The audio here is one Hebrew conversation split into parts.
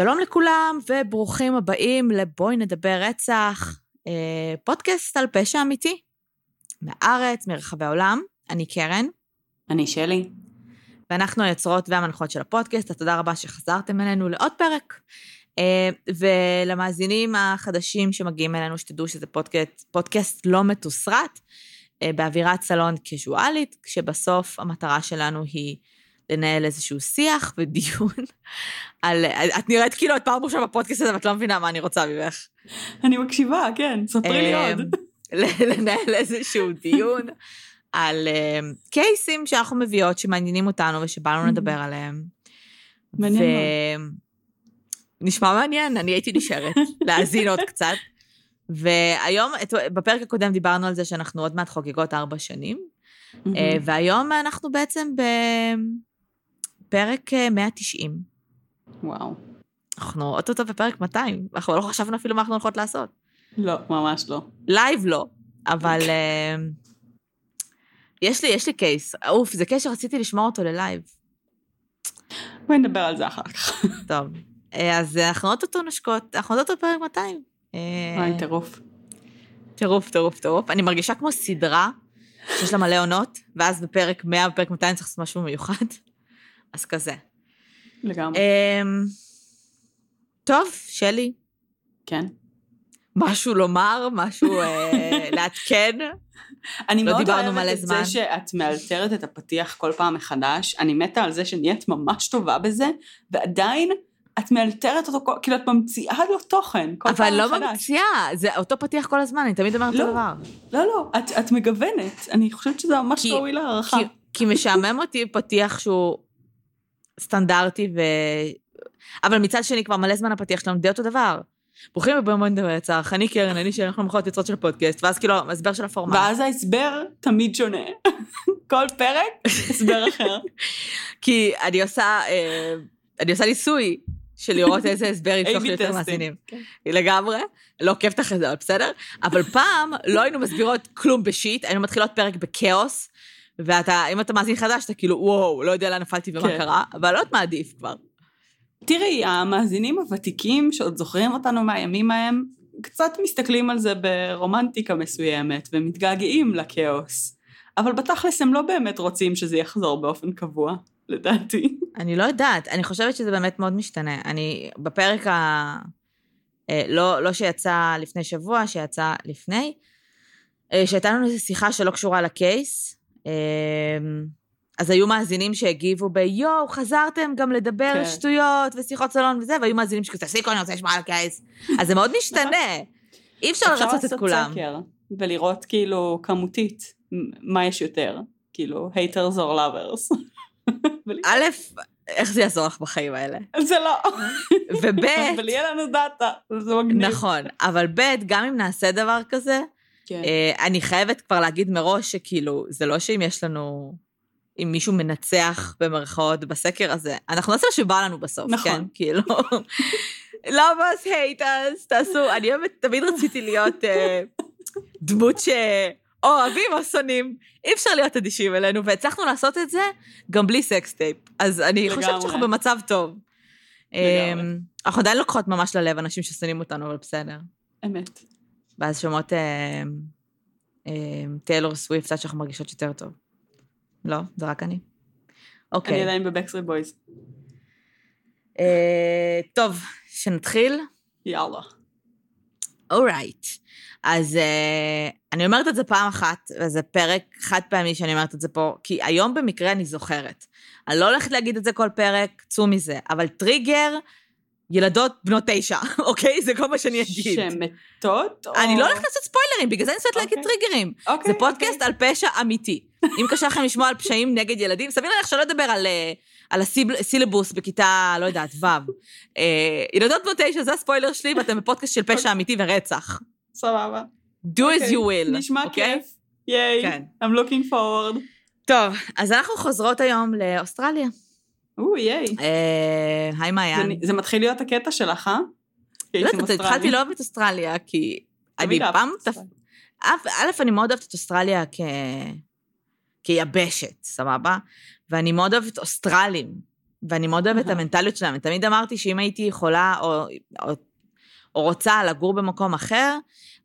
שלום לכולם וברוכים הבאים לבואי נדבר רצח, אה, פודקאסט על פשע אמיתי. מהארץ, מרחבי העולם, אני קרן. אני שלי. ואנחנו היוצרות והמנחות של הפודקאסט, תודה רבה שחזרתם אלינו לעוד פרק. אה, ולמאזינים החדשים שמגיעים אלינו, שתדעו שזה פודקאסט, פודקאסט לא מתוסרט, אה, באווירת סלון קזואלית, כשבסוף המטרה שלנו היא לנהל איזשהו שיח ודיון על... את נראית כאילו את פעם ראשונה בפודקאסט הזה ואת לא מבינה מה אני רוצה ממך. אני מקשיבה, כן, ספרי לי עוד. לנהל איזשהו דיון על קייסים שאנחנו מביאות שמעניינים אותנו ושבא לנו לדבר עליהם. מעניין מאוד. נשמע מעניין, אני הייתי נשארת להאזין עוד קצת. והיום, בפרק הקודם דיברנו על זה שאנחנו עוד מעט חוגגות ארבע שנים, אה, והיום אנחנו בעצם בפרק 190. וואו. אנחנו אוטוטו בפרק 200, אנחנו לא חשבנו אפילו מה אנחנו הולכות לעשות. לא, ממש לא. לייב לא, אבל אה, יש לי, יש לי קייס. אוף, זה קייס שרציתי לשמור אותו ללייב. בואי נדבר על זה אחר כך. טוב, אה, אז אנחנו אוטוטו נשקות, אנחנו אוטוטו בפרק 200. וואי, טירוף. טירוף, טירוף, טירוף. אני מרגישה כמו סדרה שיש לה מלא עונות, ואז בפרק 100, בפרק 200 צריך לעשות משהו מיוחד. אז כזה. לגמרי. אמ, טוב, שלי, כן. משהו לומר, משהו אה, לעדכן? אני לא מאוד אוהבת את זמן. זה שאת מאלתרת את הפתיח כל פעם מחדש. אני מתה על זה שנהיית ממש טובה בזה, ועדיין את מאלתרת אותו, כאילו את ממציאה לו תוכן כל פעם אבל מחדש. לא ממציאה, זה אותו פתיח כל הזמן, אני תמיד אומרת לא. אותו דבר. לא, לא, את, את מגוונת. אני חושבת שזה ממש ראוי להערכה. כי, כי משעמם אותי פתיח שהוא סטנדרטי ו... אבל מצד שני, כבר מלא זמן הפתיח שלנו די אותו דבר. ברוכים הבאים מאוד רצח, אני קרן, אני שאנחנו מוכרות יוצרות של הפודקאסט, ואז כאילו, הסבר של הפורמט. ואז ההסבר תמיד שונה. כל פרק, הסבר אחר. כי אני עושה, אה, אני עושה ניסוי של לראות איזה הסבר ימשוך A/B לי יותר. מאזינים. כן. לגמרי, לא זה, אבל בסדר. אבל פעם לא היינו מסבירות כלום בשיט, היינו מתחילות פרק בכאוס, ואתה, אם אתה מאזין חדש, אתה כאילו, וואו, לא יודע לאן נפלתי ומה כן. קרה, אבל לא מה עדיף כבר. תראי, המאזינים הוותיקים שעוד זוכרים אותנו מהימים ההם, קצת מסתכלים על זה ברומנטיקה מסוימת ומתגעגעים לכאוס. אבל בתכלס הם לא באמת רוצים שזה יחזור באופן קבוע, לדעתי. אני לא יודעת, אני חושבת שזה באמת מאוד משתנה. אני, בפרק ה... אה, לא, לא שיצא לפני שבוע, שיצא לפני, אה, שהייתה לנו איזו שיחה שלא קשורה לקייס, אז היו מאזינים שהגיבו ביואו, חזרתם גם לדבר כן. שטויות ושיחות סלון וזה, והיו מאזינים שכזה, תפסיקו, אני רוצה לשמוע על הקייס. אז זה מאוד משתנה. אי אפשר אפשר לרצות את לעשות כולם. סקר ולראות כאילו כמותית מה יש יותר, כאילו haters or lovers. א', איך זה יעזור לך בחיים האלה? זה לא, וב', אבל יהיה לנו דאטה, זה מגניב. נכון, אבל ב', גם אם נעשה דבר כזה, כן. אה, אני חייבת כבר להגיד מראש שכאילו, זה לא שאם יש לנו, אם מישהו מנצח במרכאות בסקר הזה, אנחנו נעשה שבא לנו בסוף, נכון. כן? כאילו, lovers, haters, תעשו, אני אוהבת, תמיד רציתי להיות אה, דמות שאוהבים או שונאים, אי אפשר להיות אדישים אלינו, והצלחנו לעשות את זה גם בלי sex tape. אז אני חושבת לגמרי. שאנחנו במצב טוב. לגמרי. אה, אנחנו עדיין לוקחות ממש ללב אנשים ששונאים אותנו, אבל בסדר. אמת. ואז שומעות אה, אה, טיילור סוויפט עד שאנחנו מרגישות יותר טוב. לא, זה רק אני. אני אוקיי. עדיין בבקסטריט בויז. אה, טוב, שנתחיל? יאללה. אורייט. אז אה, אני אומרת את זה פעם אחת, וזה פרק חד פעמי שאני אומרת את זה פה, כי היום במקרה אני זוכרת. אני לא הולכת להגיד את זה כל פרק, צאו מזה, אבל טריגר, ילדות בנות תשע, אוקיי? זה כל מה שאני אגיד. שהן מתות? או- אני לא הולכת לעשות ספוילרים, בגלל זה אני רוצה להגיד אוקיי. טריגרים. אוקיי, זה פודקאסט על פשע אמיתי. אם קשה לכם לשמוע על פשעים נגד ילדים, סביר להניח שלא לדבר על, אה, על הסילבוס בכיתה, לא יודעת, ו'. אה, ילדות בנות תשע, זה הספוילר שלי, ואתם בפודקאסט של פשע אמיתי ורצח. סבבה. do as אוקיי, you will. נשמע אוקיי? כיף. ייי. כן. I'm looking forward. טוב, אז אנחנו חוזרות היום לאוסטרליה. או, ייי. אה, היי מעיין. זה מתחיל להיות הקטע שלך, אה? לא יודעת, התחלתי לאהוב את אוסטרליה, כי אני פעם... א', אני מאוד אוהבת את אוסטרליה כ... כיבשת, סבבה? ואני מאוד אוהבת אוסטרלים. ואני מאוד אוהבת את. המנטליות שלהם. תמיד אמרתי שאם הייתי יכולה או, או, או רוצה לגור במקום אחר,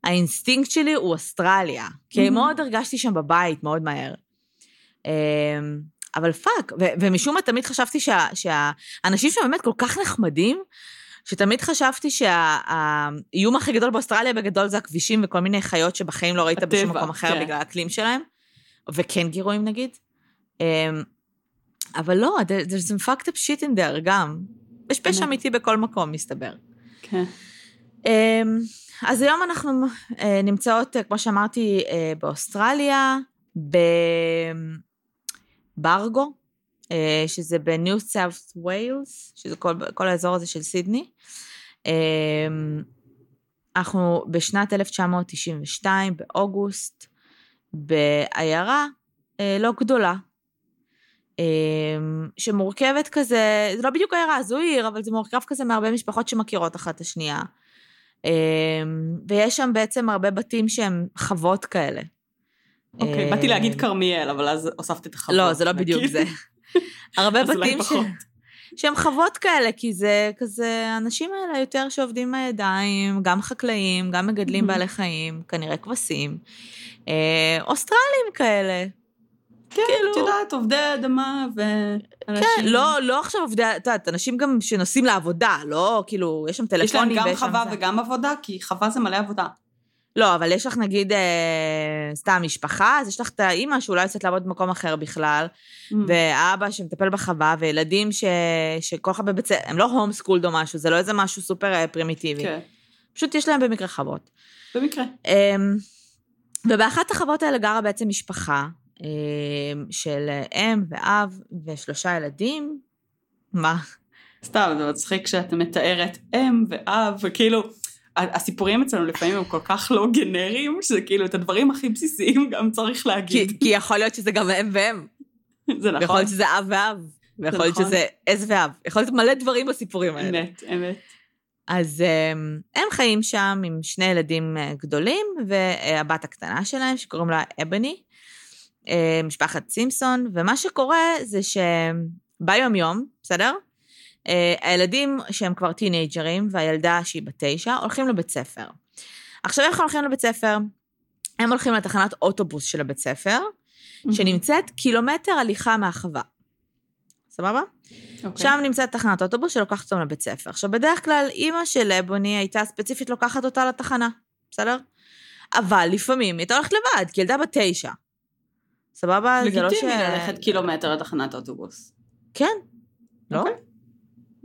האינסטינקט שלי הוא אוסטרליה. כי. מאוד הרגשתי שם בבית, מאוד מהר. אבל fuck, ו- ומשום מה תמיד חשבתי שה- שהאנשים שם באמת כל כך נחמדים, שתמיד חשבתי שהאיום הכי גדול באוסטרליה בגדול זה הכבישים וכל מיני חיות שבחיים לא ראית בשום הטבע, מקום אחר כן. בגלל האקלים שלהם, וקנגירואים נגיד. אמ, אבל לא, there- there's some fucked up shit in there גם. יש פשע. אמיתי בכל מקום, מסתבר. כן. אמ, אז היום אנחנו אה, נמצאות, אה, כמו שאמרתי, אה, באוסטרליה, בברגו, אה, שזה בניו סאוף ווילס, שזה כל, כל האזור הזה של סידני. אמ, אנחנו בשנת 1992, באוגוסט, בעיירה אה, לא גדולה, אמ, שמורכבת כזה, זה לא בדיוק עיירה, זו עיר, אבל זה מורכב כזה מהרבה משפחות שמכירות אחת את השנייה. אמ, ויש שם בעצם הרבה בתים שהם חוות כאלה. אוקיי, אמ, באתי להגיד כרמיאל, אבל אז הוספת את החוות. לא, זה לא בדיוק זה. הרבה בתים ש... שהם חוות כאלה, כי זה כזה, האנשים האלה יותר שעובדים מהידיים, גם חקלאים, גם מגדלים Mhm. בעלי חיים, כנראה כבשים. אה, אוסטרלים כאלה. כן, כאילו- את יודעת, עובדי אדמה ואנשים... כן, לא, לא עכשיו עובדי, את יודעת, אנשים גם שנוסעים לעבודה, לא, כאילו, יש שם יש להם טלפונים גם ויש שם חווה זה. וגם עבודה, כי חווה זה מלא עבודה. לא, אבל יש לך נגיד, אה, סתם משפחה, אז יש לך את האימא שאולי יוצאת לעבוד במקום אחר בכלל, Mm. ואבא שמטפל בחווה, וילדים ש... שכל אחד בבית ספר, הם לא home schooled או משהו, זה לא איזה משהו סופר אה, פרימיטיבי. כן, פשוט יש להם במקרה חוות. במקרה. אמ, ובאחת החוות האלה גרה בעצם משפחה אמ, של אם ואב ושלושה ילדים. מה? סתם, זה מצחיק כשאת מתארת אם ואב, וכאילו, הסיפורים אצלנו לפעמים הם כל כך לא גנריים, שזה כאילו את הדברים הכי בסיסיים גם צריך כי, להגיד. כי יכול להיות שזה גם אם ואם, זה נכון. להיות שזה אב ואב, ויכול להיות נכון. שזה עז ואב, יכול להיות מלא דברים בסיפורים האלה. אמת, אמת. אז אמ, הם חיים שם עם שני ילדים אה, גדולים, והבת הקטנה שלהם, שקוראים לה אבני, אה, משפחת סימפסון, ומה שקורה זה שביום-יום, בסדר? אה, הילדים שהם כבר טינג'רים, והילדה שהיא בת תשע, הולכים לבית ספר. עכשיו, איך הולכים לבית ספר? הם הולכים לתחנת אוטובוס של הבית ספר, שנמצאת קילומטר הליכה מהחווה. סבבה? אוקיי. שם נמצאת תחנת אוטובוס שלוקחת אותם לבית ספר. עכשיו, בדרך כלל, אימא של לבוני הייתה ספציפית לוקחת אותה לתחנה, בסדר? אבל לפעמים היא הייתה הולכת לבד, כי ילדה בת תשע. סבבה? זה לא ש... לגיטימי ללכת קילומטר לתחנת אוטובוס. כן. לא? אוקיי.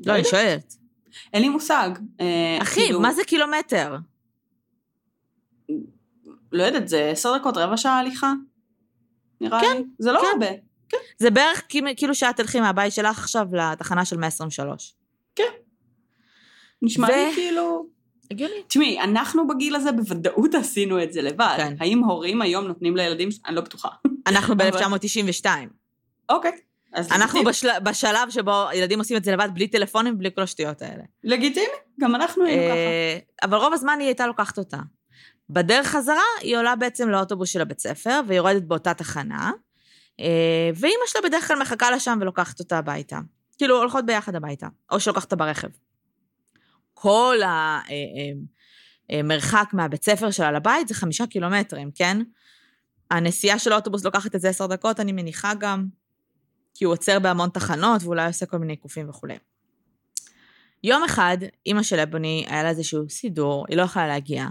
לא, אני. שואלת. אין לי מושג. אה, אחי, כאילו, מה זה קילומטר? לא יודעת, זה עשר דקות, רבע שעה הליכה? נראה כן, לי. זה לא כן. הרבה. זה בערך כאילו- שאת תלכי מהבית שלך עכשיו לתחנה של 123. נשמע ו- לי כאילו... הגיוני. תשמעי, אנחנו בגיל הזה בוודאות עשינו את זה לבד. כן. האם הורים היום נותנים לילדים... אני לא בטוחה. אנחנו אבל- ב-1992. אוקיי. אנחנו. בשל... בשלב שבו ילדים עושים את זה לבד, בלי טלפונים, בלי כל השטויות האלה. לגיטימי, גם אנחנו היינו ככה. אה, אבל רוב הזמן היא הייתה לוקחת אותה. בדרך חזרה, היא עולה בעצם לאוטובוס של הבית ספר, ויורדת באותה תחנה, אה, ואימא שלה בדרך כלל מחכה לה שם ולוקחת אותה הביתה. כאילו, הולכות ביחד הביתה, או שלוקחת אותה ברכב. כל המרחק מהבית ספר שלה לבית זה חמישה קילומטרים, כן? הנסיעה של האוטובוס לוקחת את זה עשר דקות, אני מניחה גם, כי הוא עוצר בהמון תחנות, ואולי עושה כל מיני עיקופים וכולי. יום אחד, אימא של אבוני, היה לה איזשהו סידור, היא לא יכלה להגיע.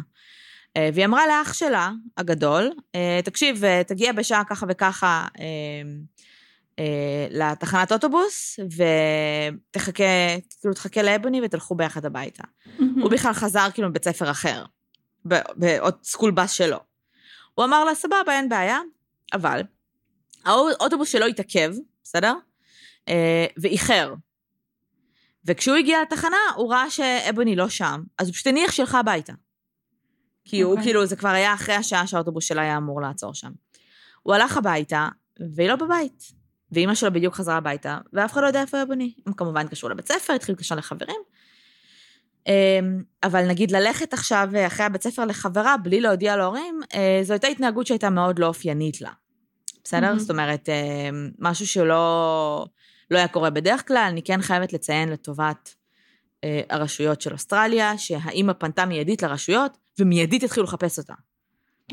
אה, והיא אמרה לאח שלה, הגדול, אה, תקשיב, אה, תגיע בשעה ככה וככה לתחנת אוטובוס, ותחכה, כאילו תחכה לאבוני ותלכו ביחד הביתה. הוא בכלל חזר כאילו מבית ספר אחר, בעוד סקול בס שלו. הוא אמר לה, סבבה, אין בעיה, אבל האוטובוס שלו התעכב, בסדר? אה, ואיחר. וכשהוא הגיע לתחנה, הוא ראה שאבוני לא שם, אז הוא פשוט הניח שילכה הביתה. כי הוא אוקיי. כאילו, זה כבר היה אחרי השעה שהאוטובוס שלה היה אמור לעצור שם. הוא הלך הביתה, והיא לא בבית. ואימא שלו בדיוק חזרה הביתה, ואף אחד לא יודע איפה אבוני. הם כמובן התקשרו לבית ספר, התחילו להתקשר לחברים. אמ, אבל נגיד ללכת עכשיו אה, אחרי הבית ספר לחברה בלי להודיע להורים, אה, זו הייתה התנהגות שהייתה מאוד לא אופיינית לה. בסדר? זאת אומרת, אה, משהו שלא... לא היה קורה בדרך כלל. אני כן חייבת לציין לטובת אה, הרשויות של אוסטרליה, שהאימא פנתה מיידית לרשויות, ומיידית התחילו לחפש אותה.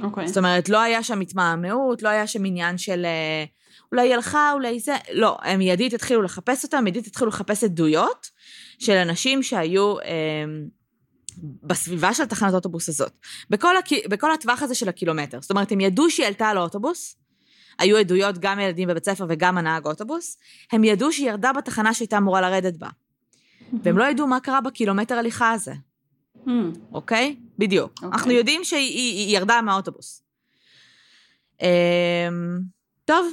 אוקיי. זאת אומרת, לא היה שם התמהמהות, לא היה שם עניין של אה, אולי היא הלכה, אולי זה, לא, הם מיידית התחילו לחפש אותה, מיידית התחילו לחפש עדויות של אנשים שהיו אה, בסביבה של תחנת האוטובוס הזאת, בכל, הק... בכל הטווח הזה של הקילומטר. זאת אומרת, הם ידעו שהיא עלתה על האוטובוס, היו עדויות גם ילדים בבית ספר וגם הנהג אוטובוס, הם ידעו שהיא ירדה בתחנה שהייתה אמורה לרדת בה. והם לא ידעו מה קרה בקילומטר הליכה הזה. Hmm, אוקיי? בדיוק. אוקיי. אנחנו יודעים שהיא היא, היא ירדה מהאוטובוס. אמ, טוב,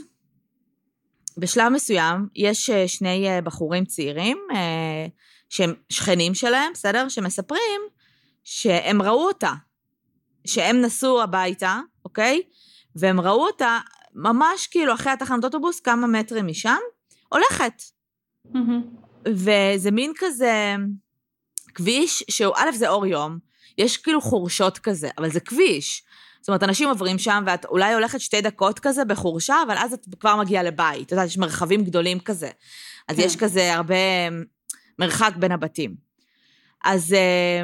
בשלב מסוים יש אה, שני אה, בחורים צעירים, אה, שהם שכנים שלהם, בסדר? שמספרים שהם ראו אותה, שהם נסעו הביתה, אוקיי? והם ראו אותה ממש כאילו אחרי התחנת אוטובוס, כמה מטרים משם, הולכת. וזה מין כזה כביש שהוא, א', זה אור יום, יש כאילו חורשות כזה, אבל זה כביש. זאת אומרת, אנשים עוברים שם, ואת אולי הולכת שתי דקות כזה בחורשה, אבל אז את כבר מגיעה לבית. את יודעת, יש מרחבים גדולים כזה. אז כן. יש כזה הרבה מרחק בין הבתים. אז אה,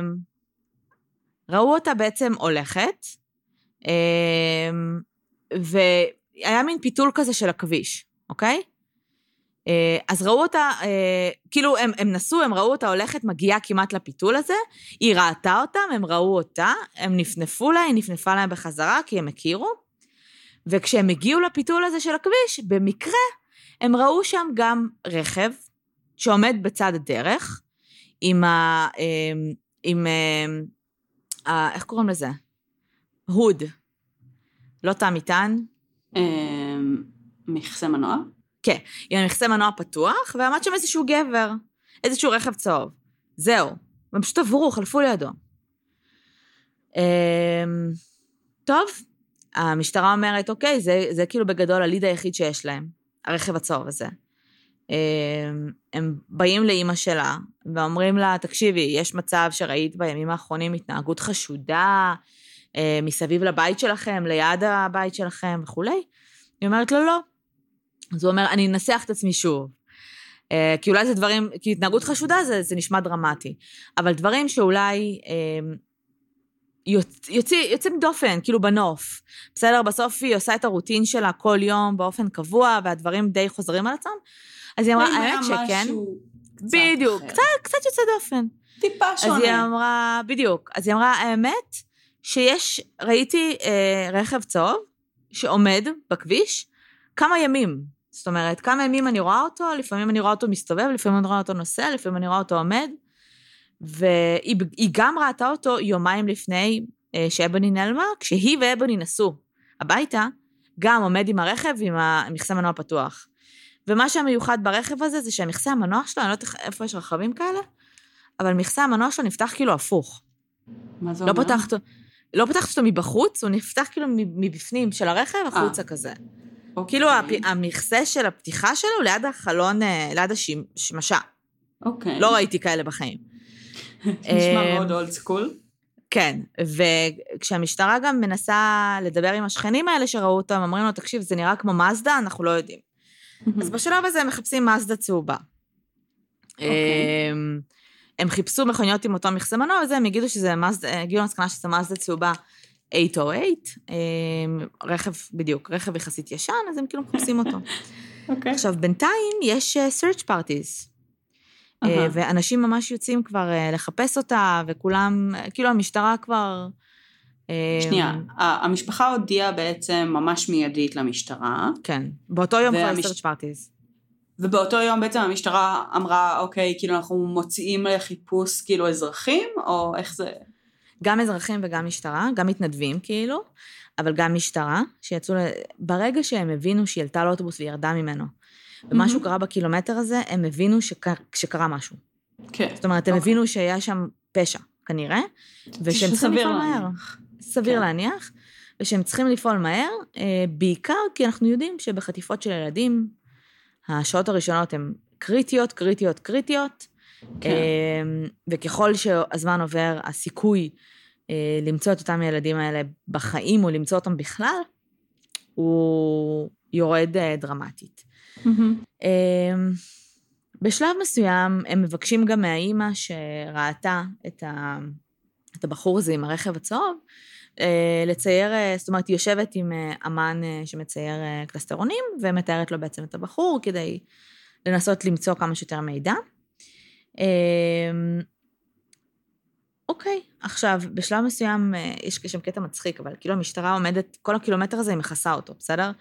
ראו אותה בעצם הולכת, אה, והיה מין פיתול כזה של הכביש, אוקיי? אה, אז ראו אותה, אה, כאילו הם, הם נסעו, הם ראו אותה הולכת, מגיעה כמעט לפיתול הזה, היא ראתה אותם, הם ראו אותה, הם נפנפו לה, היא נפנפה להם בחזרה, כי הם הכירו, וכשהם הגיעו לפיתול הזה של הכביש, במקרה, הם ראו שם גם רכב שעומד בצד הדרך, עם ה... אה, עם... אה, ה- איך קוראים לזה? הוד. לא תא מטען, אמ, מכסה מנוע? כן, עם המכסה מנוע פתוח, ועמד שם איזשהו גבר, איזשהו רכב צהוב. זהו. הם פשוט עברו, חלפו לידו. אמ, טוב, המשטרה אומרת, אוקיי, זה, זה כאילו בגדול הליד היחיד שיש להם, הרכב הצהוב הזה. אמ, הם באים לאימא שלה ואומרים לה, תקשיבי, יש מצב שראית בימים האחרונים התנהגות חשודה מסביב לבית שלכם, ליד הבית שלכם וכולי? היא אומרת לו, לא. אז הוא אומר, אני אנסח את עצמי שוב. אה, כי אולי זה דברים, כי התנהגות חשודה זה, זה נשמע דרמטי. אבל דברים שאולי אה, יוצ, יוצאים יוצאים דופן, כאילו בנוף. בסדר, בסוף היא עושה את הרוטין שלה כל יום באופן קבוע, והדברים די חוזרים על עצמם. אז היא אמרה, היה האמת שכן, בדיוק, אחר. קצת, קצת יוצא דופן. טיפה אז היא שונה. אמרה, בדיוק, אז היא אמרה, האמת שיש, ראיתי אה, רכב צהוב שעומד בכביש כמה ימים. זאת אומרת, כמה ימים אני רואה אותו, לפעמים אני רואה אותו מסתובב, לפעמים אני רואה אותו נוסע, לפעמים אני רואה אותו עומד. והיא היא גם ראתה אותו יומיים לפני אה, שאבני נעלמה, כשהיא ואבני נסעו הביתה, גם עומד עם הרכב עם המכסה מנוע פתוח. ומה שהמיוחד ברכב הזה זה שהמכסה המנוע שלו, אני לא יודעת איפה יש רכבים כאלה, אבל מכסה המנוע שלו נפתח כאילו הפוך. מה זה לא אומר? פתחת, לא פתחת אותו מבחוץ, הוא נפתח כאילו מבפנים של הרכב החוצה כזה. אוקיי. כאילו המכסה של הפתיחה שלו ליד החלון, אה, ליד השמשה. אוקיי. לא ראיתי כאלה בחיים. נשמע אה, מאוד אולד סקול. כן, וכשהמשטרה גם מנסה לדבר עם השכנים האלה שראו אותם, אומרים לו, תקשיב, זה נראה כמו מזדה, אנחנו לא יודעים. אז בשלב הזה הם מחפשים מזדה צהובה. אוקיי. הם- חיפשו מכוניות עם אותו מכסה מנוע, וזה, הם יגידו שזה מזדה, הגיעו למסקנה שזה מזדה צהובה 808, הם, רכב, בדיוק, רכב יחסית ישן, אז הם כאילו מחפשים אותו. אוקיי. עכשיו, בינתיים יש אה, search parties, אה, אהה. ואנשים ממש יוצאים כבר אה, לחפש אותה, וכולם, אה, כאילו המשטרה כבר... אה, שנייה, המשפחה הודיעה בעצם ממש מיידית למשטרה, כן, באותו יום כבר והמש- יש search parties. ובאותו יום בעצם המשטרה אמרה, אוקיי, כאילו אנחנו מוציאים לחיפוש כאילו אזרחים, או איך זה? גם אזרחים וגם משטרה, גם מתנדבים כאילו, אבל גם משטרה, שיצאו, ל... ברגע שהם הבינו שהיא עלתה לאוטובוס והיא ירדה ממנו, ומשהו מהמם. קרה בקילומטר הזה, הם הבינו שק... שקרה משהו. כן. זאת אומרת, הם אוקיי. הבינו שהיה שם פשע, כנראה, ושהם צריכים לפעול מהר. סביר כן. להניח, ושהם צריכים לפעול מהר, אה, בעיקר כי אנחנו יודעים שבחטיפות של ילדים, השעות הראשונות הן קריטיות, קריטיות, קריטיות, כן. אה, וככל שהזמן עובר, הסיכוי אה, למצוא את אותם ילדים האלה בחיים, או למצוא אותם בכלל, הוא יורד אה, דרמטית. אה, בשלב מסוים הם מבקשים גם מהאימא שראתה את, ה... את הבחור הזה עם הרכב הצהוב, לצייר, אה, זאת אומרת, היא יושבת עם אה, אמן שמצייר קלסטרונים, ומתארת לו בעצם את הבחור כדי לנסות למצוא כמה שיותר מידע. אוקיי, עכשיו, בשלב מסוים יש שם קטע מצחיק, אבל כאילו המשטרה עומדת, כל הקילומטר הזה היא מכסה אותו, בסדר?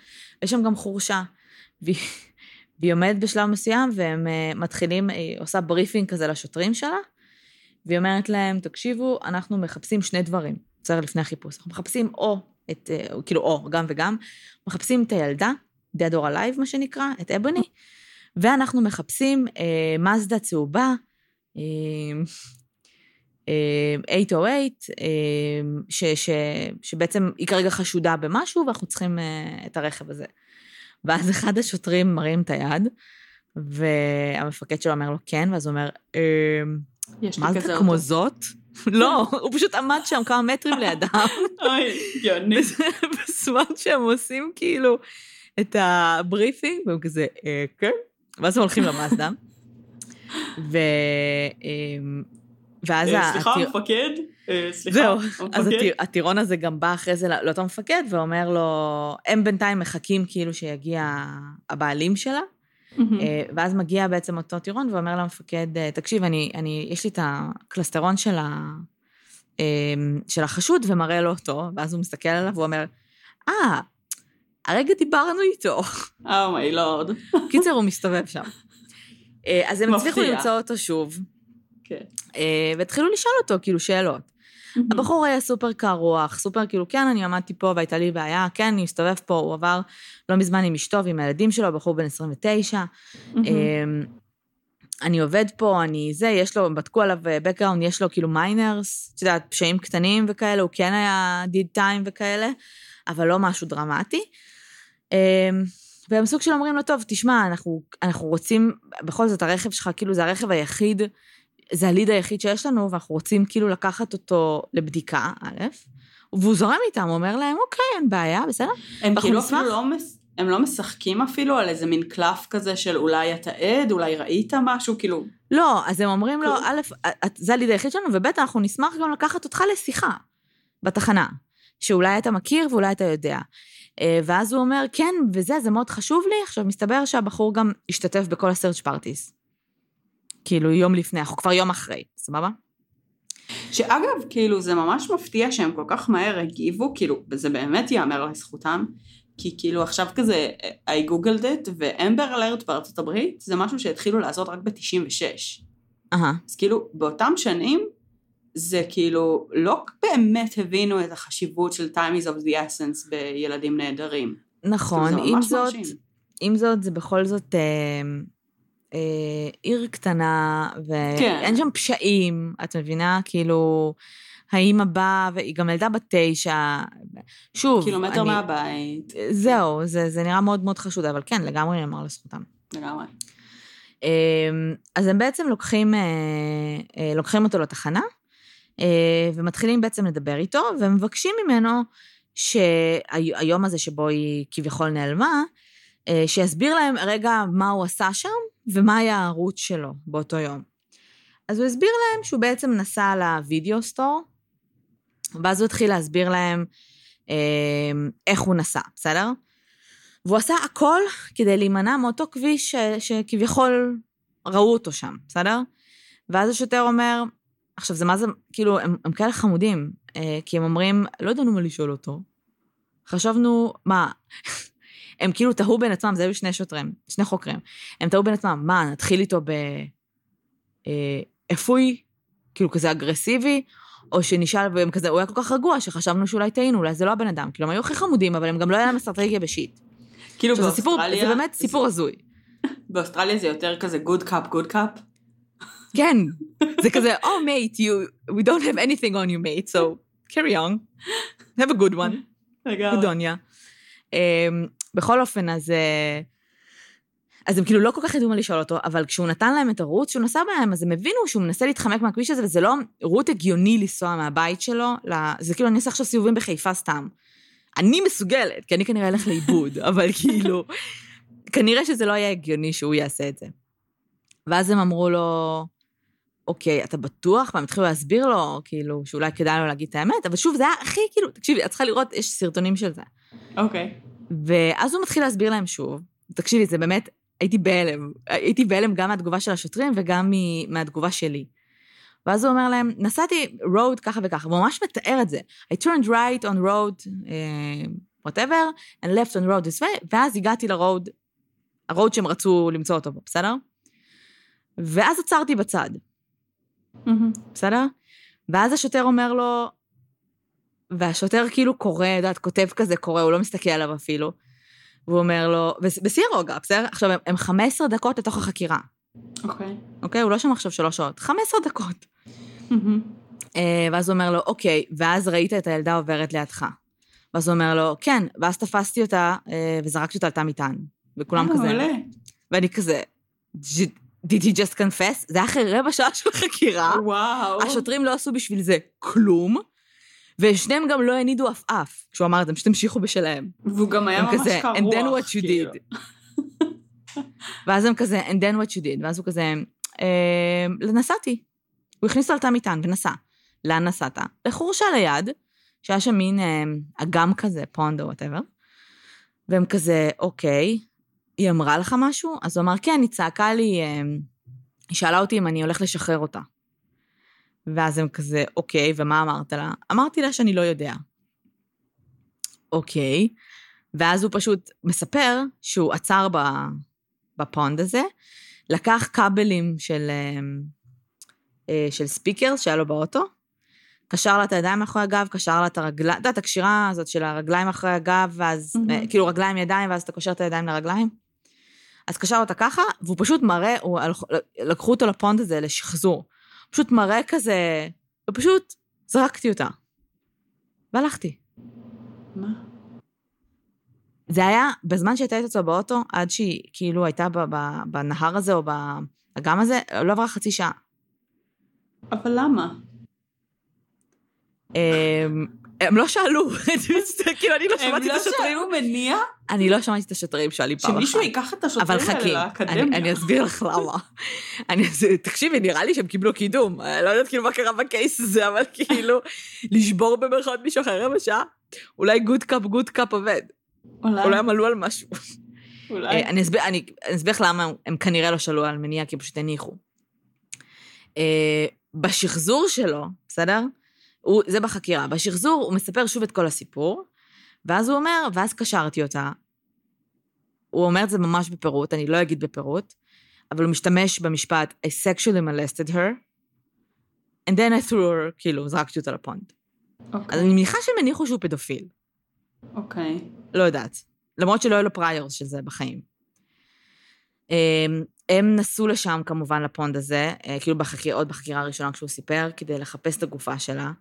יש שם גם חורשה, והיא עומדת בשלב מסוים, והם מתחילים, היא עושה briefing כזה לשוטרים שלה, והיא אומרת להם, תקשיבו, אנחנו מחפשים שני דברים. עוצר לפני החיפוש. אנחנו מחפשים או את, אה, כאילו או, גם וגם, מחפשים את הילדה, dead or alive מה שנקרא, את אבוני, ואנחנו מחפשים אה, מזדה צהובה, אה, אה, 808, אה, ש, ש, שבעצם היא כרגע חשודה במשהו, ואנחנו צריכים אה, את הרכב הזה. ואז אחד השוטרים מרים את היד, והמפקד שלו אומר לו כן, ואז הוא אומר, אה, מה זה כמו זאת? לא, הוא פשוט עמד שם כמה מטרים לידם. אוי, גאוני. בזמן שהם עושים כאילו את הבריפינג, והם כזה, אה, כן. ואז הם הולכים למאזדה. ו... אמ, ואז... אה, סליחה, המפקד? אה, סליחה, זהו, אז הטירון הזה גם בא אחרי זה לאותו מפקד ואומר לו, הם בינתיים מחכים כאילו שיגיע הבעלים שלה, אה, ואז מגיע בעצם אותו טירון ואומר למפקד, אה, תקשיב, אני, אני, יש לי את הקלסטרון של, ה, אמ, של החשוד ומראה לו אותו, ואז הוא מסתכל עליו ואומר, אה, ah, הרגע דיברנו איתו. oh my lord. קיצר, הוא מסתובב שם. אה, אז הם הצליחו למצוא אותו שוב. כן. והתחילו לשאול אותו, כאילו, שאלות. הבחור היה סופר קר רוח, סופר כאילו, כן, אני עמדתי פה והייתה לי בעיה, כן, אני מסתובב פה, הוא עבר לא מזמן עם אשתו ועם הילדים שלו, בחור בן 29. אמ, אני עובד פה, אני זה, יש לו, בדקו עליו background, יש לו כאילו minors, את יודעת, פשעים קטנים וכאלה, הוא כן היה did time וכאלה, אבל לא משהו דרמטי. אמ, והם סוג של אומרים לו, טוב, תשמע, אנחנו, אנחנו רוצים, בכל זאת הרכב שלך, כאילו זה הרכב היחיד זה הליד היחיד שיש לנו, ואנחנו רוצים כאילו לקחת אותו לבדיקה, א', והוא זורם איתם, הוא אומר להם, אוקיי, אין בעיה, בסדר? הם כאילו נשמח... אפילו לא, מס... הם לא משחקים אפילו על איזה מין קלף כזה של אולי אתה עד, אולי ראית משהו, כאילו... לא, אז הם אומרים לו, א', זה הליד היחיד שלנו, וב', אנחנו נשמח גם לקחת אותך לשיחה בתחנה, שאולי אתה מכיר ואולי אתה יודע. אה, ואז הוא אומר, כן, וזה, זה מאוד חשוב לי. עכשיו, מסתבר שהבחור גם השתתף בכל הסרצ' פארטיס. כאילו יום לפני, אנחנו כבר יום אחרי, סבבה? שאגב, כאילו, זה ממש מפתיע שהם כל כך מהר הגיבו, כאילו, וזה באמת ייאמר לזכותם, כי כאילו עכשיו כזה, I googled it, ואמבר אלרט בארצות הברית, זה משהו שהתחילו לעשות רק ב-96. Uh-huh. אז כאילו, באותם שנים, זה כאילו, לא באמת הבינו את החשיבות של time is of the essence בילדים נהדרים. נכון, עם זאת, עם זאת, זה בכל זאת... אה... אה, עיר קטנה, ואין כן. שם פשעים, את מבינה? כאילו, האימא באה, והיא גם ילדה בת תשע. שוב, קילומטר אני, מהבית. זהו, זה, זה נראה מאוד מאוד חשוד, אבל כן, לגמרי נאמר לזכותם. לגמרי. אמ, אז הם בעצם לוקחים, אה, אה, לוקחים אותו לתחנה, אה, ומתחילים בעצם לדבר איתו, ומבקשים ממנו שהיום הזה שבו היא כביכול נעלמה, שיסביר להם רגע מה הוא עשה שם, ומה היה הערוץ שלו באותו יום. אז הוא הסביר להם שהוא בעצם נסע לוידאו סטור, ואז הוא התחיל להסביר להם אה, איך הוא נסע, בסדר? והוא עשה הכל כדי להימנע מאותו כביש ש, שכביכול ראו אותו שם, בסדר? ואז השוטר אומר, עכשיו זה מה זה, כאילו, הם, הם כאלה חמודים, אה, כי הם אומרים, לא ידענו מה לשאול אותו. חשבנו, מה, הם כאילו תהו בין עצמם, זה היו שני שוטרים, שני חוקרים. הם תהו בין עצמם, מה, נתחיל איתו ב... אה, כאילו כזה אגרסיבי, או שנשאל, והם כזה, הוא היה כל כך רגוע, שחשבנו שאולי טעינו, אולי זה לא הבן אדם. כאילו, הם היו הכי חמודים, אבל הם גם לא היה להם אסטרטגיה בשיט. כאילו באוסטרליה... סיפור, זה באמת סיפור הזוי. באוסטרליה זה יותר כזה good cup, good cup? כן, זה כזה, oh mate, you, we don't have anything on you mate, so carry on, have a good one. לגמרי. גדוניה. בכל אופן, אז... אה, אז הם כאילו לא כל כך ידעו מה לשאול אותו, אבל כשהוא נתן להם את הרות שהוא נסע בהם, אז הם הבינו שהוא מנסה להתחמק מהכביש הזה, וזה לא רות הגיוני לנסוע מהבית שלו, זה כאילו, אני אעשה עכשיו סיבובים בחיפה סתם. אני מסוגלת, כי אני כנראה אלך לאיבוד, אבל כאילו, כנראה שזה לא היה הגיוני שהוא יעשה את זה. ואז הם אמרו לו, אוקיי, אתה בטוח? והם התחילו להסביר לו, כאילו, שאולי כדאי לו להגיד את האמת, אבל שוב, זה היה הכי, כאילו, תקשיבי, את צריכה לראות, יש סרטונים של זה. אוקיי. ואז הוא מתחיל להסביר להם שוב. תקשיבי, זה באמת, הייתי בהלם. הייתי בהלם גם מהתגובה של השוטרים וגם מהתגובה שלי. ואז הוא אומר להם, נסעתי road ככה וככה, והוא ממש מתאר את זה. I turned right on road, uh, whatever, and left on road this way, ואז הגעתי לרוד, הרוד שהם רצו למצוא אותו בו, בסדר? ואז עצרתי בצד, מהמם. בסדר? ואז השוטר אומר לו, והשוטר כאילו קורא, את יודעת, כותב כזה קורא, הוא לא מסתכל עליו אפילו. והוא אומר לו, בש- בשיא הרוגע, בסדר? עכשיו, הם- הם 15 דקות לתוך החקירה, אוקיי. אוקיי? הוא לא שם עכשיו שלוש שעות, 15 דקות. אה, ואז הוא אומר לו, אוקיי, ואז ראית את הילדה עוברת לידך. ואז הוא אומר לו, כן, ואז תפסתי אותה אה, וזרקתי אותה על תא מטען. וכולם אה, כזה, מעולה. ואני כזה, did he just confess? זה היה אחרי רבע שעה של חקירה. וואו. השוטרים לא עשו בשביל זה כלום, ושניהם גם לא הנידו עפעף כשהוא אמר את זה, פשוט המשיכו בשלהם. והוא גם היה ממש כזה, קרוח. and then what you כאילו. did. ואז הם כזה, and then what you did, ואז הוא כזה, אה, נסעתי. הוא הכניס על תא מטען ונסע. לאן נסעת? לחורשה ליד, שהיה שם מין אה, אגם כזה, pond או whatever. והם כזה, אוקיי, היא אמרה לך משהו? אז הוא אמר, כן, היא צעקה לי, אה, היא שאלה אותי אם אני הולך לשחרר אותה. ואז הם כזה, אוקיי, ומה אמרת לה? אמרתי לה שאני לא יודע. אוקיי. ואז הוא פשוט מספר שהוא עצר בפונד הזה, לקח כבלים של, אה, אה, של ספיקרס שהיה לו באוטו, קשר לה את הידיים מאחורי הגב, קשר לה את הרגליים, את יודעת, הקשירה הזאת של הרגליים מאחורי הגב, ואז. אה, כאילו רגליים ידיים, ואז אתה קושר את הידיים לרגליים. אז קשר אותה ככה, והוא פשוט מראה, הוא, לקחו אותו לפונד הזה לשחזור. פשוט מראה כזה, ופשוט זרקתי אותה. והלכתי. מה? זה היה בזמן שהייתה אצלו באוטו, עד שהיא כאילו הייתה ב- ב- בנהר הזה או באגם הזה, לא עברה חצי שעה. אבל למה? הם, הם לא שאלו, כאילו אני לא הם שמעתי את לא השוטרים, שאלו מניע? אני לא שמעתי את השוטרים שואלים פעם אחת. שמישהו ייקח את השוטרים אבל האלה חכי, לאקדמיה. אני, אני אסביר לך למה. תקשיבי, נראה לי שהם קיבלו קידום. אני לא יודעת כאילו מה קרה ב case הזה, אבל כאילו, לשבור במרכאות מישהו אחרי רבע שעה, אולי good cop, good cop עובד. אולי. הם עלו על משהו. אולי. אה, אני אסביר, לך למה הם- הם כנראה לא שאלו על מניע, כי הם פשוט הניחו. אה, בשחזור שלו, בסדר? הוא, זה בחקירה. בשחזור הוא מספר שוב את כל הסיפור, ואז הוא אומר, ואז קשרתי אותה. הוא אומר את זה ממש בפירוט, אני לא אגיד בפירוט, אבל הוא משתמש במשפט, I sexually molested her, and then I threw her, כאילו, זרקתי אותה לפונד. אז אוקיי. אני מניחה שהם הניחו שהוא פדופיל. אוקיי. לא יודעת. למרות שלא היו לו פריורס של זה בחיים. אמ, הם נסעו לשם כמובן לפונד הזה, אה, כאילו בחקיר, עוד בחקירה הראשונה כשהוא סיפר, כדי לחפש את הגופה שלה.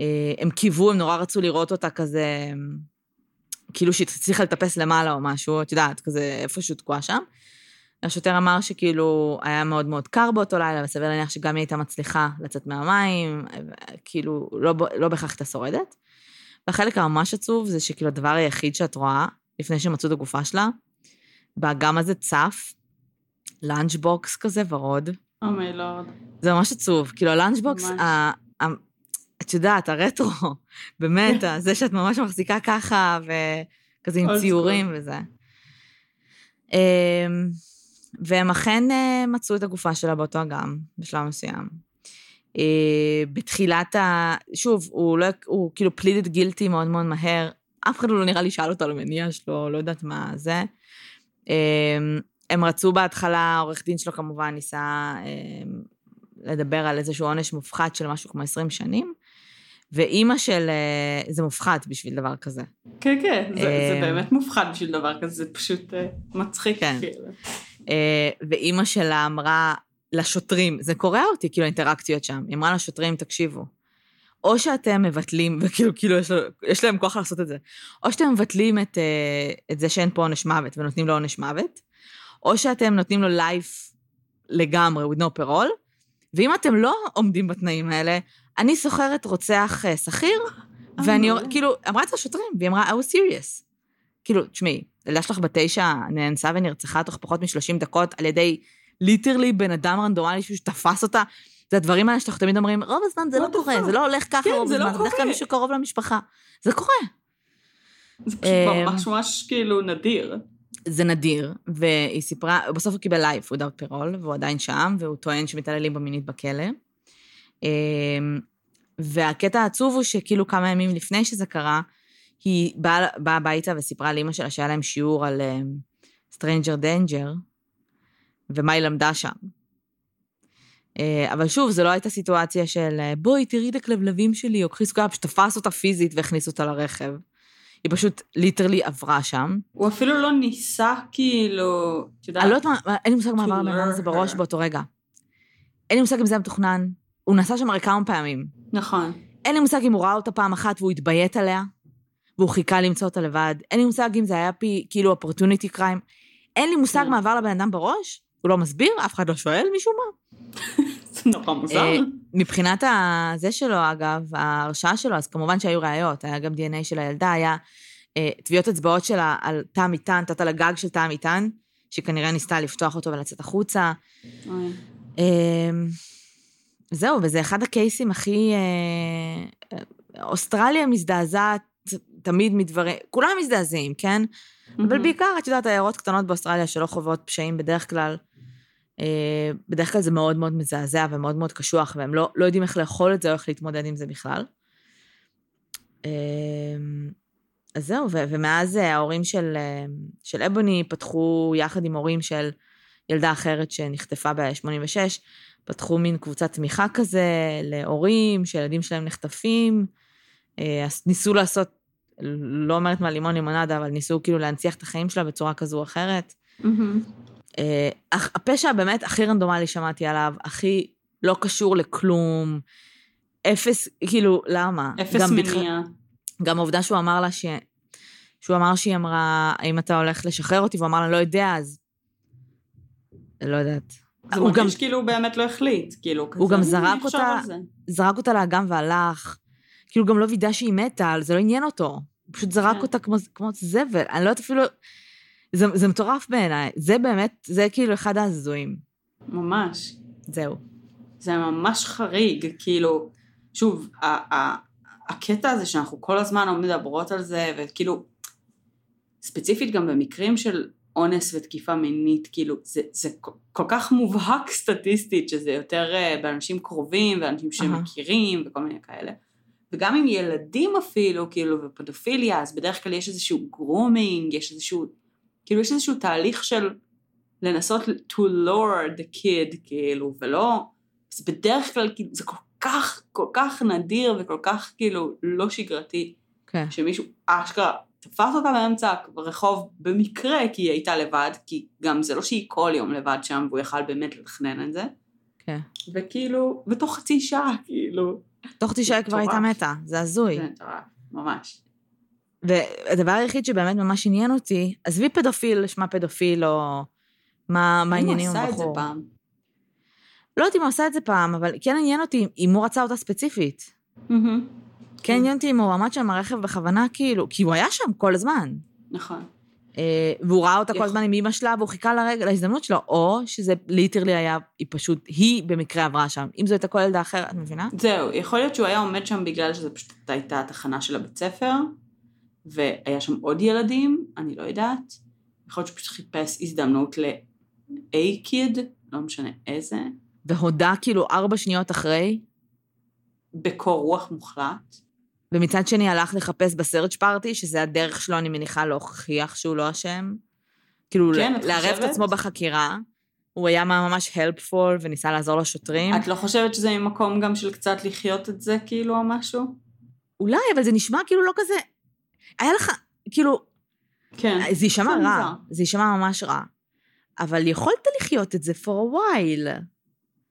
אה, הם קיוו, הם נורא רצו לראות אותה כזה, כאילו שהיא הצליחה לטפס למעלה או משהו, את יודעת, כזה איפשהו תקועה שם. השוטר אמר שכאילו היה מאוד מאוד קר באותו לילה, וסביר להניח שגם היא הייתה מצליחה לצאת מהמים, כאילו לא, לא בהכרח הייתה שורדת. והחלק הממש עצוב זה שכאילו הדבר היחיד שאת רואה, לפני שמצאו את הגופה שלה, באגם הזה צף, lunchbox כזה ורוד. oh my lord. זה ממש עצוב. כאילו, ה lunchbox, ממש. את יודעת, הרטרו, באמת, זה שאת ממש מחזיקה ככה, וכזה עם ציורים וזה. אמ, והם אכן אה, מצאו את הגופה שלה באותו אגם, בשלב מסוים. אה, בתחילת ה... שוב, הוא לא... הוא כאילו פלידד גילטי מאוד מאוד מהר. אף אחד לא נראה לי שאל אותו על המניע שלו, לא יודעת מה זה. אמ, הם רצו בהתחלה, העורך דין שלו כמובן ניסה אמ, לדבר על איזשהו עונש מופחת של משהו כמו 20 שנים, ואימא של... אה, זה מופחת בשביל דבר כזה. כן, כן, זה- זה אה, באמת מופחד בשביל דבר כזה, זה פשוט אה, מצחיק. כן. כאילו. ואימא שלה אמרה לשוטרים, זה קורע אותי, כאילו, האינטראקציות שם. היא אמרה לשוטרים, תקשיבו, או שאתם מבטלים, וכאילו, כאילו, יש, לו, יש להם כוח לעשות את זה, או שאתם מבטלים את, את זה שאין פה עונש מוות ונותנים לו עונש מוות, או שאתם נותנים לו לייף לגמרי, with no parole, ואם אתם לא עומדים בתנאים האלה, אני סוחרת רוצח אה, שכיר, אה, ואני. כאילו, אמרה את זה לשוטרים, והיא אמרה, I was serious. כאילו, תשמעי, ילדה שלך בת תשע נאנסה ונרצחה תוך פחות מ-30 דקות על ידי ליטרלי בן אדם רנדומלי שתפס אותה. זה הדברים האלה שאנחנו תמיד אומרים, רוב הזמן זה לא קורה? זה לא הולך ככה כן, רוב לא הזמן, זה בדרך כלל. מישהו קרוב למשפחה. זה קורה. זה פשוט אמ, ממש ממש כאילו נדיר. זה נדיר, והיא סיפרה, בסוף הוא קיבל life without parole, והוא עדיין שם, והוא טוען שמתעללים במינית בכלא. אמ, והקטע העצוב הוא שכאילו כמה ימים לפני שזה קרה, היא באה, באה הביתה וסיפרה לאימא שלה שהיה להם שיעור על stranger danger, ומה היא למדה שם. אה, אבל שוב, זו לא הייתה סיטואציה של אה, בואי, תראי את הכלבלבים שלי, או קחי סוכר, פשוט תפס אותה פיזית והכניס אותה לרכב. היא פשוט ליטרלי עברה שם. הוא אפילו לא ניסה כאילו, את יודעת, אני לא יודעת מה, אין לי מושג מה עבר לבן אדם הזה בראש. באותו רגע. אין לי מושג אם זה היה מתוכנן. הוא נסע שם הרי כמה פעמים. נכון. אין לי מושג אם הוא ראה אותה פעם אחת והוא התביית עליה, והוא חיכה למצוא אותה לבד. אין לי מושג אם זה היה פי, כאילו, opportunity crime. אין לי מושג כן. מה עבר לבן אדם בראש, הוא לא מסביר, אף אחד לא שואל משום מה. זה נורא מוזר. אה, מבחינת זה שלו, אגב, ההרשעה שלו, אז כמובן שהיו ראיות, היה גם DNA של הילדה, היה אה, טביעות אצבעות שלה על תא מטען, תת על הגג של תא מטען, שכנראה ניסתה לפתוח אותו ולצאת החוצה. זהו, וזה אחד הקייסים הכי... אה, אוסטרליה מזדעזעת תמיד מדברים, כולם מזדעזעים, כן? אבל מהמם. בעיקר, את יודעת, עיירות קטנות באוסטרליה שלא חוות פשעים בדרך כלל, אה, בדרך כלל זה מאוד מאוד מזעזע ומאוד מאוד קשוח, והם לא, לא יודעים איך לאכול את זה או איך להתמודד עם זה בכלל. אה, אז זהו, ו- ומאז אה, ההורים של, אה, של אבוני פתחו יחד עם הורים של ילדה אחרת שנחטפה ב-86, פתחו מין קבוצת תמיכה כזה להורים שילדים שלהם נחטפים. אה, אז ניסו לעשות, לא אומרת מהלימון לימונדה, אבל ניסו כאילו להנציח את החיים שלה בצורה כזו או אחרת. מהמם. אה, הפשע באמת הכי רנדומלי שמעתי עליו, הכי לא קשור לכלום. אפס, כאילו, למה? אפס גם בתח- מניע. גם העובדה שהוא אמר לה ש... שהוא אמר שהיא אמרה, האם אתה הולך לשחרר אותי? והוא אמר לה, לא יודע, אז... לא יודעת. זה הוא גם מרגיש כאילו הוא באמת לא החליט, כאילו, כזה, הוא גם "מי זרק אותה- על זה?" זרק אותה לאגם והלך. כאילו, גם לא וידא שהיא מתה, זה לא עניין אותו. הוא פשוט זרק כן. אותה כמו, כמו זבל. אני לא יודעת אפילו... זה, זה מטורף בעיניי. זה באמת, זה כאילו אחד ההזויים. ממש. זהו. זה ממש חריג, כאילו, שוב, ה- ה- הקטע הזה שאנחנו כל הזמן מדברות על זה, וכאילו, ספציפית גם במקרים של אונס ותקיפה מינית, כאילו, זה, זה כל- כך מובהק סטטיסטית, שזה יותר אה, באנשים קרובים, ואנשים שמכירים, וכל מיני כאלה. וגם עם ילדים אפילו, כאילו, ופדופיליה, אז בדרך כלל יש איזשהו גרומינג, יש איזשהו, כאילו, יש איזשהו תהליך של לנסות to lure the kid, כאילו, ולא, זה בדרך כלל, כאילו, זה כל כך, כל כך נדיר וכל כך, כאילו, לא שגרתי, כן. שמישהו אשכרה תפס אותה באמצע הרחוב במקרה כי היא הייתה לבד, כי גם זה לא שהיא כל יום לבד שם והוא יכל באמת לתכנן את זה, כן. וכאילו, ותוך חצי שעה, כאילו, תוך חצי שעה היא כבר הייתה. מתה, זה הזוי. זה מטורף, ממש. והדבר היחיד שבאמת ממש עניין אותי, עזבי פדופיל, שמה פדופיל, או מה מה העניינים עם אם הוא עשה את זה הבחור. פעם. לא יודעת אם הוא עשה את זה פעם, אבל כן עניין אותי אם הוא רצה אותה ספציפית. מהמם. כן עניין אותי אם הוא עמד שם ברכב בכוונה, כאילו, כי הוא היה שם כל הזמן. נכון. אה, והוא ראה אותה כל הזמן עם אמא שלה, והוא חיכה לרגע, להזדמנות שלו, או שזה ליטרלי היה, היא פשוט, היא במקרה עברה שם. אם זו הייתה כל ילדה אחרת, את מבינה? זהו, יכול להיות שהוא היה עומד שם בגלל שזו פשוט הייתה התחנה של הבית ספר, והיה שם עוד ילדים, אני לא יודעת. יכול להיות שהוא פשוט חיפש הזדמנות ל-A kid, לא משנה איזה, והודה כאילו ארבע שניות אחרי, בקור רוח מוחלט. ומצד שני הלך לחפש בסרצ' פארטי, שזה הדרך שלו, אני מניחה, להוכיח שהוא לא אשם. כאילו, כן, לערב את? עצמו בחקירה. הוא היה ממש helpful וניסה לעזור לשוטרים. את לא חושבת שזה ממקום גם של קצת לחיות את זה, כאילו, או משהו? אולי, אבל זה נשמע כאילו לא כזה... היה לך, כאילו, כן. זה יישמע רע, מוזר. זה יישמע ממש רע. אבל יכולת לחיות את זה for a while.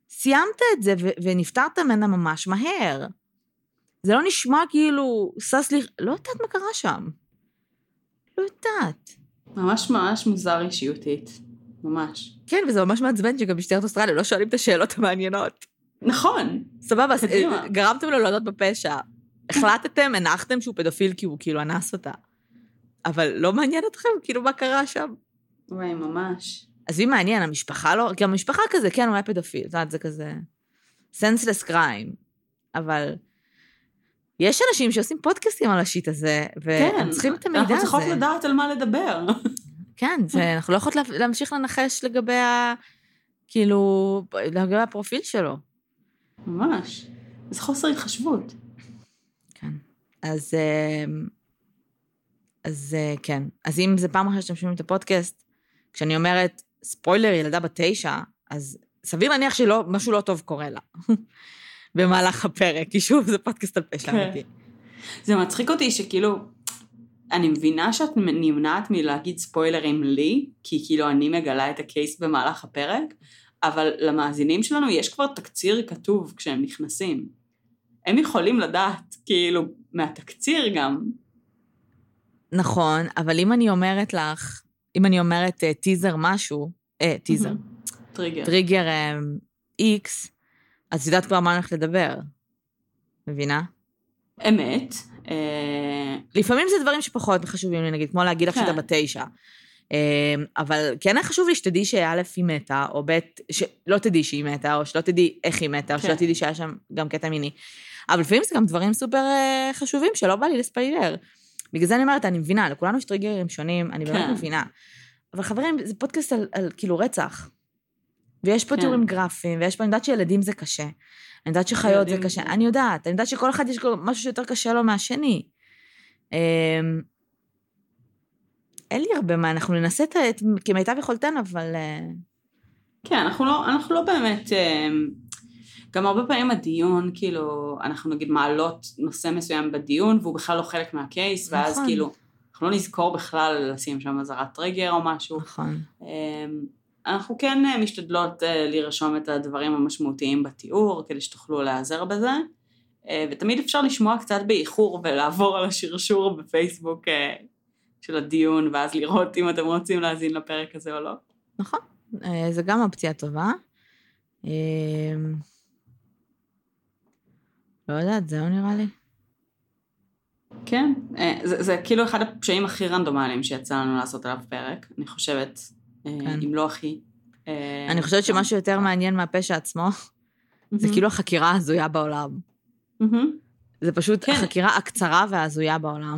סיימת את זה ונפטרת ממנה ממש מהר. זה לא נשמע כאילו, שש לי... לא יודעת מה קרה שם. לא יודעת. ממש ממש מוזר אישיותית. ממש. כן, וזה ממש מעצבן שגם משטרת אוסטרליה לא שואלים את השאלות המעניינות. נכון. סבבה, אז. אה, גרמתם לו להודות בפשע. החלטתם, הנחתם שהוא פדופיל כי הוא כאילו אנס אותה. אבל לא מעניין אתכם כאילו מה קרה שם. וואי, ממש. עזבי מעניין, המשפחה לא, גם המשפחה כזה, כן, הוא היה פדופיל, את יודעת, זה כזה senseless crime, אבל יש אנשים שעושים פודקאסטים על השיט הזה, והם כן, צריכים את המידע אנחנו הזה. צריכות לדעת על מה לדבר. כן, זה, אנחנו לא יכולות לה- להמשיך לנחש לגבי ה... כאילו, לגבי הפרופיל שלו. ממש. זה חוסר התחשבות. כן. אז, אה, אז אה, כן. אז אם זה פעם אחת שאתם שומעים את הפודקאסט, כשאני אומרת, ספוילר, ילדה בת תשע, אז סביר להניח שמשהו לא טוב קורה לה. במהלך הפרק, כי שוב, זה פודקאסט על פשע כן. אמיתי. זה מצחיק אותי שכאילו, אני מבינה שאת נמנעת מלהגיד ספוילרים לי, כי כאילו אני מגלה את הקייס במהלך הפרק, אבל למאזינים שלנו יש כבר תקציר כתוב כשהם נכנסים. הם יכולים לדעת, כאילו, מהתקציר גם. נכון, אבל אם אני אומרת לך, אם אני אומרת אה, טיזר משהו, אה, טיזר, טריגר. טריגר איקס, אז את יודעת כבר מה אני הולכת לדבר. מבינה? אמת. אה, לפעמים זה דברים שפחות חשובים לי, נגיד, כמו להגיד לך כן. שאתה בת תשע. אה, אבל כן היה חשוב לי שתדעי שא' היא מתה, או ב', שלא תדעי שהיא מתה, או שלא תדעי איך היא מתה, או כן. שלא תדעי שהיה שם גם קטע מיני. אבל לפעמים זה גם דברים סופר אה, חשובים שלא בא לי לספיילר. בגלל זה אני אומרת, אני מבינה, לכולנו יש טריגרים שונים, אני באמת כן. מבינה. אבל חברים, זה פודקאסט על, על כאילו רצח. ויש פה כן. תיאורים גרפיים, ויש פה, אני יודעת שילדים זה קשה. אני יודעת שחיות זה קשה, אני יודעת, אני יודעת שכל אחד יש לו משהו שיותר קשה לו מהשני. אמ, אין לי הרבה מה, אנחנו ננסה את, את כמיטב יכולתנו, אבל... אה, כן, אנחנו לא, אנחנו לא באמת, אה, גם הרבה פעמים הדיון, כאילו, אנחנו נגיד מעלות נושא מסוים בדיון, והוא בכלל לא חלק מהקייס, ואז נכון. כאילו, אנחנו לא נזכור בכלל לשים שם אזהרת טריגר או משהו. נכון. אנחנו כן אה, משתדלות אה, לרשום את הדברים המשמעותיים בתיאור, כדי שתוכלו להיעזר בזה, אה, ותמיד אפשר לשמוע קצת באיחור ולעבור על השרשור בפייסבוק של הדיון, ואז לראות אם אתם רוצים להאזין לפרק הזה או לא. נכון, זה גם אופציה טובה. לא יודעת, זהו נראה לי. כן, זה, זה כאילו אחד הפשעים הכי רנדומליים שיצא לנו לעשות עליו פרק, אני חושבת, כן. אם לא הכי. אה, אני חושבת שמשהו יותר מעניין מהפשע עצמו, זה. כאילו החקירה ההזויה בעולם. זה פשוט כן. החקירה הקצרה וההזויה בעולם.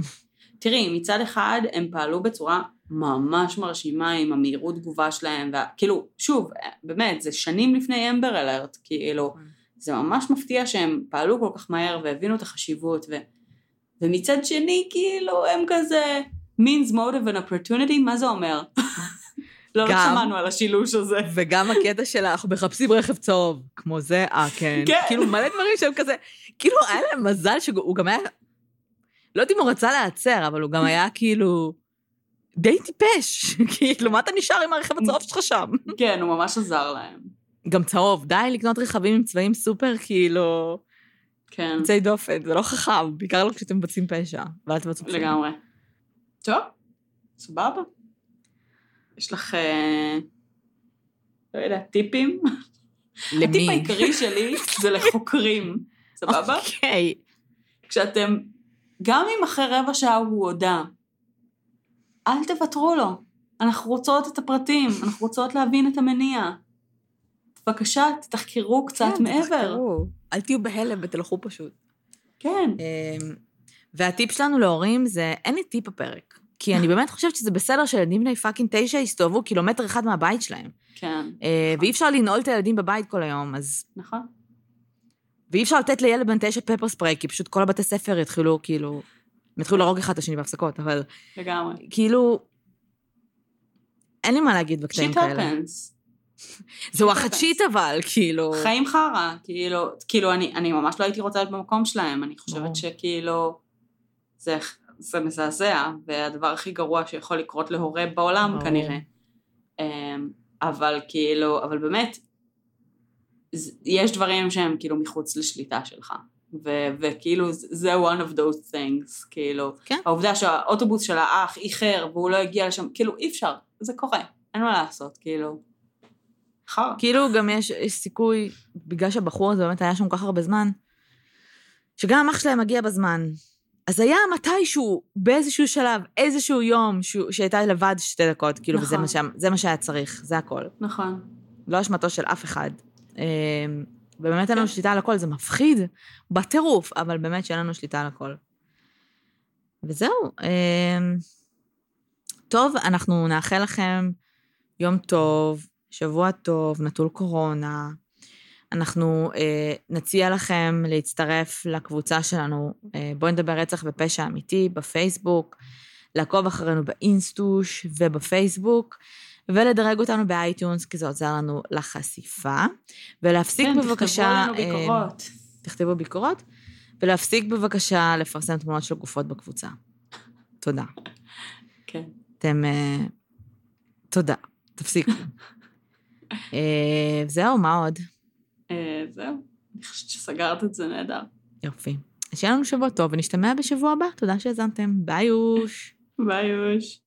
תראי, מצד אחד הם פעלו בצורה ממש מרשימה עם המהירות תגובה שלהם, וכאילו, שוב, אה, באמת, זה שנים לפני אמבר אלרט, כאילו, זה ממש מפתיע שהם פעלו כל כך מהר והבינו את החשיבות, ו... ומצד שני, כאילו, הם כזה means motive and opportunity, מה זה אומר? לא, לא שמענו על השילוש הזה. וגם הקטע של אנחנו מחפשים רכב צהוב, כמו זה, אה, כן. כן. כאילו, מלא דברים שהם כזה, כאילו, היה להם מזל שהוא גם היה, לא יודעת אם הוא רצה להיעצר, אבל הוא גם היה כאילו, די טיפש. כאילו, מה אתה נשאר עם הרכב הצהוב שלך שם? כן, הוא ממש עזר להם. גם צהוב, די לקנות רכבים עם צבעים סופר, כאילו, כן, יוצאי דופן, זה לא חכם, בעיקר לא כשאתם מבצעים פשע, ואל תבצעו פשע. לגמרי. טוב, סבבה. יש לך, אה, לא יודע, טיפים? הטיפ למי? העיקרי שלי זה לחוקרים, סבבה? אוקיי. כשאתם, גם אם אחרי רבע שעה הוא הודה, אל תוותרו לו. אנחנו רוצות את הפרטים, אנחנו רוצות להבין את המניע. בבקשה, תחקרו קצת כן, מעבר. תחקרו. אל תהיו בהלם ותלכו פשוט. כן, אמ, והטיפ שלנו להורים זה, אין לי טיפ בפרק. כי אני באמת חושבת שזה בסדר שילדים בני fucking תשע יסתובבו קילומטר אחד מהבית שלהם. כן, אה, ואי אפשר לנעול את הילדים בבית כל היום, אז... נכון. ואי אפשר לתת לילד בן תשע pepper spray, כי פשוט כל הבתי ספר יתחילו, כאילו... הם יתחילו להרוג אחד את השני בהפסקות, אבל לגמרי. כאילו... אין לי מה להגיד בקטעים שיט כאלה. הפנס. זה וואחד. שיט אבל, כאילו... חיים חרא, כאילו, כאילו אני, אני ממש לא הייתי רוצה להיות במקום שלהם, אני חושבת. שכאילו, זה, זה מזעזע, והדבר הכי גרוע שיכול לקרות להורה בעולם ברור. כנראה. אמ, אבל כאילו, אבל באמת, יש דברים שהם כאילו מחוץ לשליטה שלך. ו- וכאילו זה one of those things, כאילו, כן. העובדה שהאוטובוס של האח איחר והוא לא הגיע לשם, כאילו אי אפשר, זה קורה, אין מה לעשות, כאילו, חרא. כאילו גם יש, יש סיכוי, בגלל שהבחור הזה באמת היה שם כל כך הרבה זמן, שגם אח שלהם מגיע בזמן. אז היה מתישהו, באיזשהו שלב, איזשהו יום, שהייתה לבד שתי דקות, כאילו, וזה נכון. מה, שה- זה מה שהיה צריך, זה הכל. נכון. לא אשמתו של אף אחד. אה, ובאמת אין לנו כן. שליטה על הכל, זה מפחיד, בטירוף, אבל באמת שאין לנו שליטה על הכל. וזהו. אה, טוב, אנחנו נאחל לכם יום טוב, שבוע טוב, נטול קורונה. אנחנו אה, נציע לכם להצטרף לקבוצה שלנו, אה, בואי נדבר רצח ופשע אמיתי, בפייסבוק, לעקוב אחרינו באינסטוש ובפייסבוק, ולדרג אותנו ב iTunes, כי זה עוזר לנו לחשיפה. ולהפסיק כן, בבקשה... תכתבו לנו אה, ביקורות. תכתבו ביקורות, ולהפסיק בבקשה לפרסם תמונות של גופות בקבוצה. תודה. כן. אתם... אה, תודה. תפסיקו. אה, זהו, מה עוד? אה, זהו. אני חושבת שסגרת את זה נהדר. יופי. שיהיה לנו שבוע טוב, ונשתמע בשבוע הבא. תודה שהאזנתם. ביי אוש. ביי יוש.